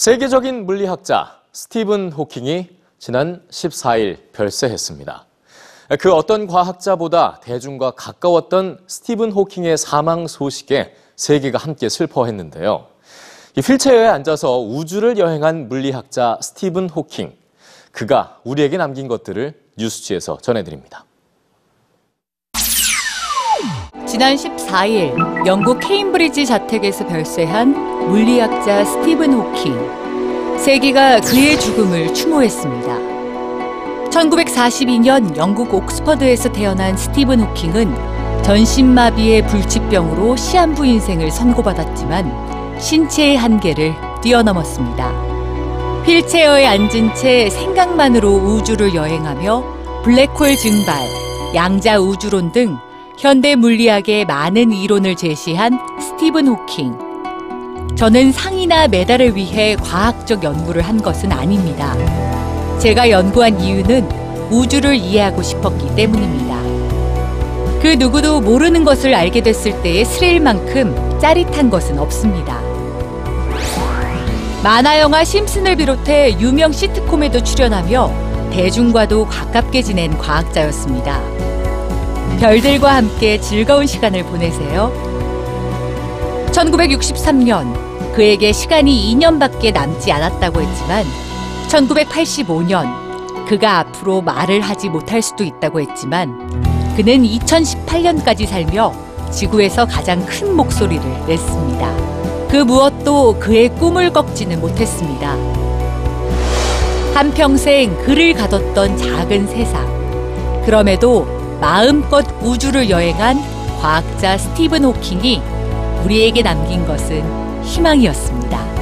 세계적인 물리학자 스티븐 호킹이 지난 14일 별세했습니다. 그 어떤 과학자보다 대중과 가까웠던 스티븐 호킹의 사망 소식에 세계가 함께 슬퍼했는데요. 이 휠체어에 앉아서 우주를 여행한 물리학자 스티븐 호킹. 그가 우리에게 남긴 것들을 뉴스G에서 전해드립니다. 지난 14일 영국 케임브리지 자택에서 별세한 물리학자 스티븐 호킹. 세계가 그의 죽음을 추모했습니다. 1942년 영국 옥스퍼드에서 태어난 스티븐 호킹은 전신마비의 불치병으로 시한부 인생을 선고받았지만 신체의 한계를 뛰어넘었습니다. 휠체어에 앉은 채 생각만으로 우주를 여행하며 블랙홀 증발, 양자 우주론 등 현대 물리학의 많은 이론을 제시한 스티븐 호킹. 저는 상이나 메달을 위해 과학적 연구를 한 것은 아닙니다. 제가 연구한 이유는 우주를 이해하고 싶었기 때문입니다. 그 누구도 모르는 것을 알게 됐을 때의 스릴만큼 짜릿한 것은 없습니다. 만화 영화 심슨을 비롯해 유명 시트콤에도 출연하며 대중과도 가깝게 지낸 과학자였습니다. 별들과 함께 즐거운 시간을 보내세요. 1963년 그에게 시간이 2년밖에 남지 않았다고 했지만 1985년 그가 앞으로 말을 하지 못할 수도 있다고 했지만 그는 2018년까지 살며 지구에서 가장 큰 목소리를 냈습니다. 그 무엇도 그의 꿈을 꺾지는 못했습니다. 한평생 그를 가뒀던 작은 세상. 그럼에도 마음껏 우주를 여행한 과학자 스티븐 호킹이 우리에게 남긴 것은 희망이었습니다.